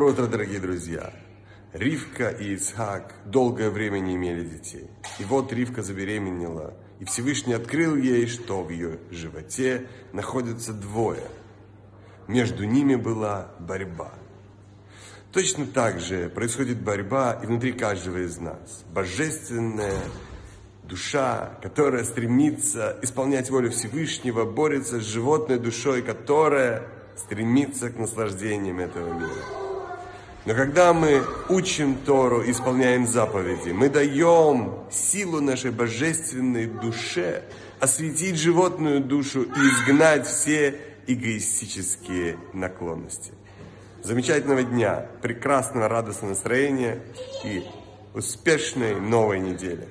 Доброе утро, дорогие друзья! Ривка и Ицхак долгое время не имели детей. И вот Ривка забеременела, и Всевышний открыл ей, что в ее животе находятся двое. Между ними была борьба. Точно так же происходит борьба и внутри каждого из нас. Божественная душа, которая стремится исполнять волю Всевышнего, борется с животной душой, которая стремится к наслаждениям этого мира. Но когда мы учим Тору, исполняем заповеди, мы даем силу нашей божественной душе осветить животную душу и изгнать все эгоистические наклонности. Замечательного дня, прекрасного радостного настроения и успешной новой недели.